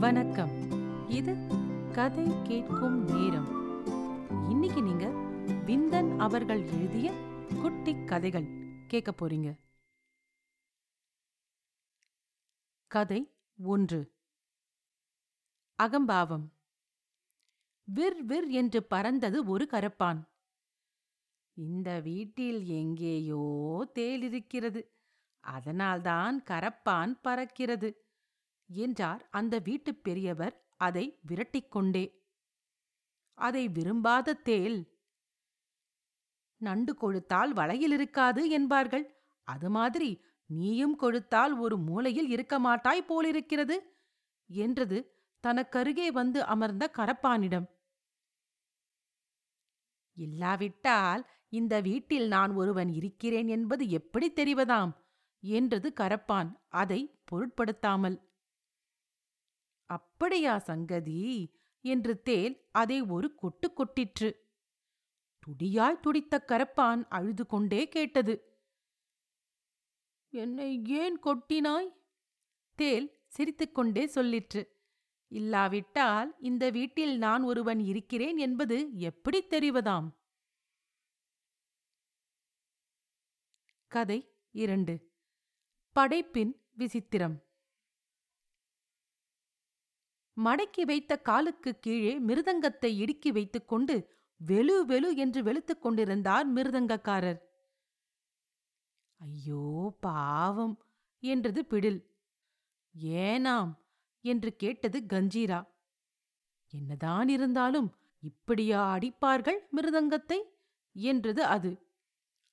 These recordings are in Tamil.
வணக்கம். இது கதை கேட்கும் நேரம். இன்னைக்கு நீங்க விந்தன் அவர்கள் எழுதிய குட்டி கதைகள் கேட்க போறீங்க. கதை ஒன்று. அகம்பாவம். விர் விர் என்று பறந்தது ஒரு கரப்பான். இந்த வீட்டில் எங்கேயோ தேலிருக்கிறது அதனால்தான் கரப்பான் பறக்கிறது. என்றார் அந்த வீட்டுப் பெரியவர் அதை விரட்டிக்கொண்டே. அதை விரும்பாத தேள் நண்டு கொழுத்தால் வலையில் இருக்காது என்பார்கள். அது மாதிரி நீயும் கொழுத்தால் ஒரு மூலையில் இருக்க மாட்டாய் போலிருக்கிறது என்றது தனக்கருகே வந்து அமர்ந்த கரப்பானிடம். இல்லாவிட்டால் இந்த வீட்டில் நான் ஒருவன் இருக்கிறேன் என்பது எப்படி தெரிவதாம்? என்றது கரப்பான். அதை பொருட்படுத்தாமல் அப்படியா சங்கதி? என்று தேல் அதை ஒரு கொட்டு கொட்டிற்று. துடியாய் துடித்த கரப்பான் அழுது கொண்டே கேட்டது. என்னை ஏன் கொட்டினாய்? தேல் சிரித்துக்கொண்டே சொல்லிற்று. இல்லாவிட்டால் இந்த வீட்டில் நான் ஒருவன் இருக்கிறேன் என்பது எப்படி தெரிவதாம்? கதை இரண்டு. படைப்பின் விசித்திரம். மடக்கி வைத்த காலுக்கு கீழே மிருதங்கத்தை இடுக்கி வைத்துக் கொண்டு வெலு வெலு என்று வெளுத்துக் கொண்டிருந்தார் மிருதங்கக்காரர். ஐயோ பாவம்! என்றது பிடில். ஏனாம்? என்று கேட்டது கஞ்சீரா. என்னதான் இருந்தாலும் இப்படியா அடிப்பார்கள் மிருதங்கத்தை? என்றது அது.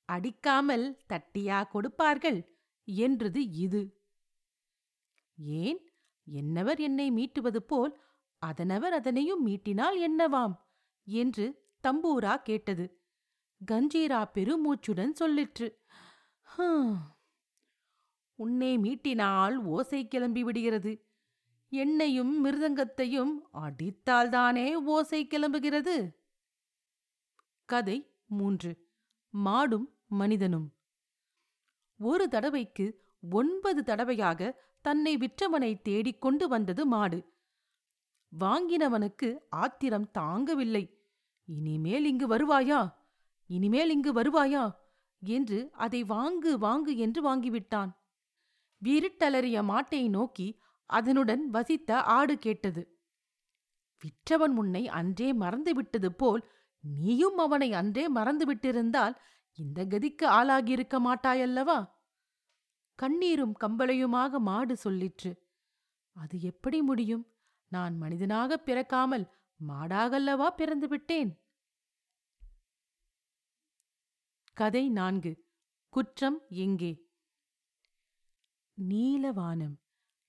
அடிக்காமல் தட்டியா கொடுப்பார்கள்? என்றது இது. ஏன்? என்னவர் என்னை மீட்டுவது போல் அதனவர் அதனையும் மீட்டினால் என்னவாம்? என்று தம்பூரா கேட்டது. கஞ்சீரா பெருமூச்சுடன் சொல்லிற்று. உன்னை மீட்டினால் ஓசை கிளம்பி விடுகிறது. என்னையும் மிருதங்கத்தையும் அடித்தால்தானே ஓசை கிளம்புகிறது? கதை மூன்று. மாடும் மனிதனும். ஒரு தடவைக்கு ஒன்பது தடவையாக தன்னை விற்றவனை தேடிக் கொண்டு வந்தது மாடு. வாங்கினவனுக்கு ஆத்திரம் தாங்கவில்லை. இனிமேல் இங்கு வருவாயா? இனிமேல் இங்கு வருவாயா? என்று அதை வாங்கு வாங்கு என்று வாங்கிவிட்டான். விருட்டலறிய மாட்டை நோக்கி அதனுடன் வசித்த ஆடு கேட்டது. விற்றவன் உன்னை அன்றே மறந்துவிட்டது போல் நீயும் அவனை அன்றே மறந்துவிட்டிருந்தால் இந்த கதிக்கு ஆளாகியிருக்க மாட்டாயல்லவா? கண்ணீரும் கம்பளையுமாக மாடு சொல்லிற்று. அது எப்படி முடியும்? நான் மனிதனாகப் பிறக்காமல் மாடாகல்லவா பிறந்து விட்டேன்? கதை நான்கு. குற்றம் எங்கே? நீலவானம்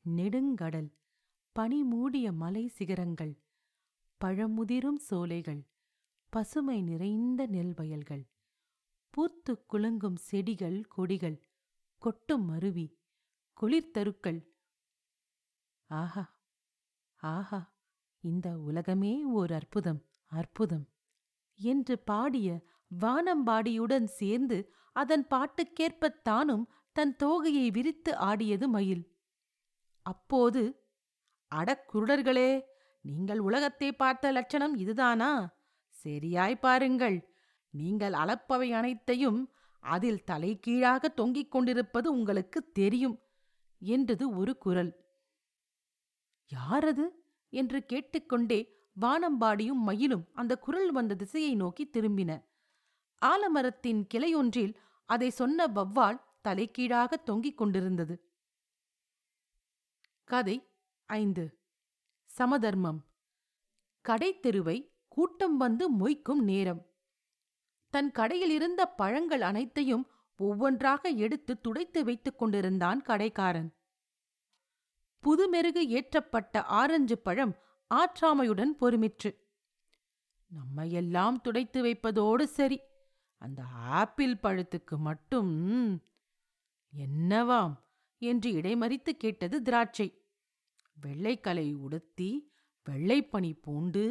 நெடுங்கடல் பனி மூடிய மலை சிகரங்கள் பழமுதிரும் சோலைகள் பசுமை நிறைந்த நெல் வயல்கள் பூத்துக் குலுங்கும் செடிகள் கொடிகள் கொட்டும் அருவி குளிர்தருக்கள் ஆஹா ஆஹா இந்த உலகமே ஓர் அற்புதம் அற்புதம் என்று பாடிய வானம்பாடியுடன் சேர்ந்து அதன் பாட்டுக்கேற்பத் தானும் தன் தோகையை விரித்து ஆடியது மயில். அப்போது அடக்குருடர்களே நீங்கள் உலகத்தை பார்த்த லட்சணம் இதுதானா? சரியாய் பாருங்கள். நீங்கள் அளப்பவை அனைத்தையும் அதில் தலைகீழாக தொங்கிக் கொண்டிருப்பது உங்களுக்கு தெரியும் என்றது ஒரு குரல். யாரது? என்று கேட்டுக்கொண்டே வானம்பாடியும் மயிலும் அந்த குரல் வந்த திசையை நோக்கி திரும்பின. ஆலமரத்தின் கிளையொன்றில் அதை சொன்ன வவ்வால் தலைகீழாக தொங்கிக் கொண்டிருந்தது. கதை ஐந்து. சமதர்மம். கடைத்தெருவை கூட்டம் வந்து மொய்க்கும் நேரம். தன் கடையில் இருந்த பழங்கள் அனைத்தையும் ஒவ்வொன்றாக எடுத்து துடைத்து வைத்துக் கொண்டிருந்தான் கடைக்காரன். புதுமெருகு ஏற்றப்பட்ட ஆரஞ்சு பழம் ஆற்றாமையுடன் பொறுமிற்று. நம்மையெல்லாம் துடைத்து வைப்பதோடு சரி அந்த ஆப்பிள் பழத்துக்கு மட்டும் என்னவாம் என்று இடைமறித்து கேட்டது திராட்சை. வெள்ளைக்கலை உடுத்தி வெள்ளைப்பனி பூண்டு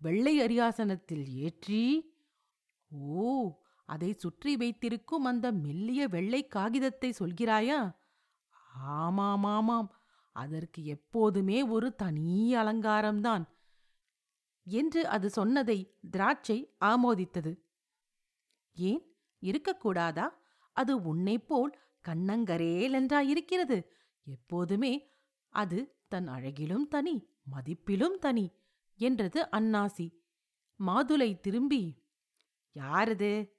வெள்ளை அரியாசனத்தில் ஏற்றி ஓ அதை சுற்றி வைத்திருக்கும் அந்த மெல்லிய வெள்ளை காகிதத்தை சொல்கிறாயா? ஆமாமாமாம் அதற்கு எப்போதுமே ஒரு தனி அலங்காரம்தான். என்று அது சொன்னதை திராட்சை ஆமோதித்தது. ஏன்? இருக்கக்கூடாதா? அது உன்னைப்போல் கண்ணங்கரேல் என்றாயிருக்கிறது எப்போதுமே அது தன் அழகிலும் தனி மதிப்பிலும் தனி என்றது அன்னாசி. மாதுளை திரும்பி யாரது?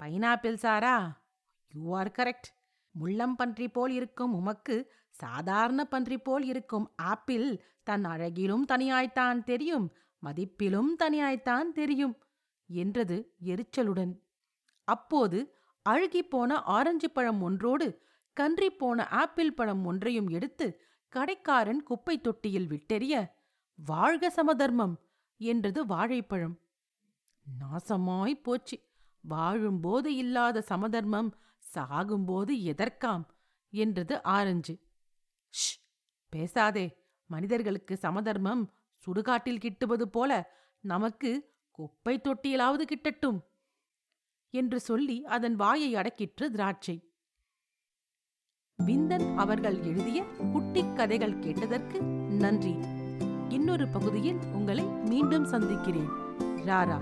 Pineapple Sarah? You are correct முள்ளம் பன்றி போல் இருக்கும் உமக்கு சாதாரண பன்றி போல் இருக்கும் ஆப்பிள் தன் அழகிலும் தனியாய்த்தான் தெரியும் மதிப்பிலும் தனியாய்த்தான் தெரியும் என்றது எரிச்சலுடன். அப்போது அழுகிப்போன ஆரஞ்சு பழம் ஒன்றோடு கன்றிப் போன ஆப்பிள் பழம் ஒன்றையும் எடுத்து கடைக்காரன் குப்பை தொட்டியில் விட்டெறிய வாழ்க சமதர்மம் என்றது வாழைப்பழம். நாசமாய் போச்சு. வாழும்போது இல்லாத சமதர்மம் சாகும்போது எதற்காம்? என்றது ஆரஞ்சு. ஷ் பேசாதே. மனிதர்களுக்கு சமதர்மம் சுடுகாட்டில் கிட்டுவது போல நமக்கு குப்பை தொட்டியிலாவது கிட்டட்டும்! என்று சொல்லி அதன் வாயை அடக்கிற்று திராட்சை. விந்தன் அவர்கள் எழுதிய குட்டிக் கதைகள் கேட்டதற்கு நன்றி. இன்னொரு பகுதியில் உங்களை மீண்டும் சந்திக்கிறேன். ராரா!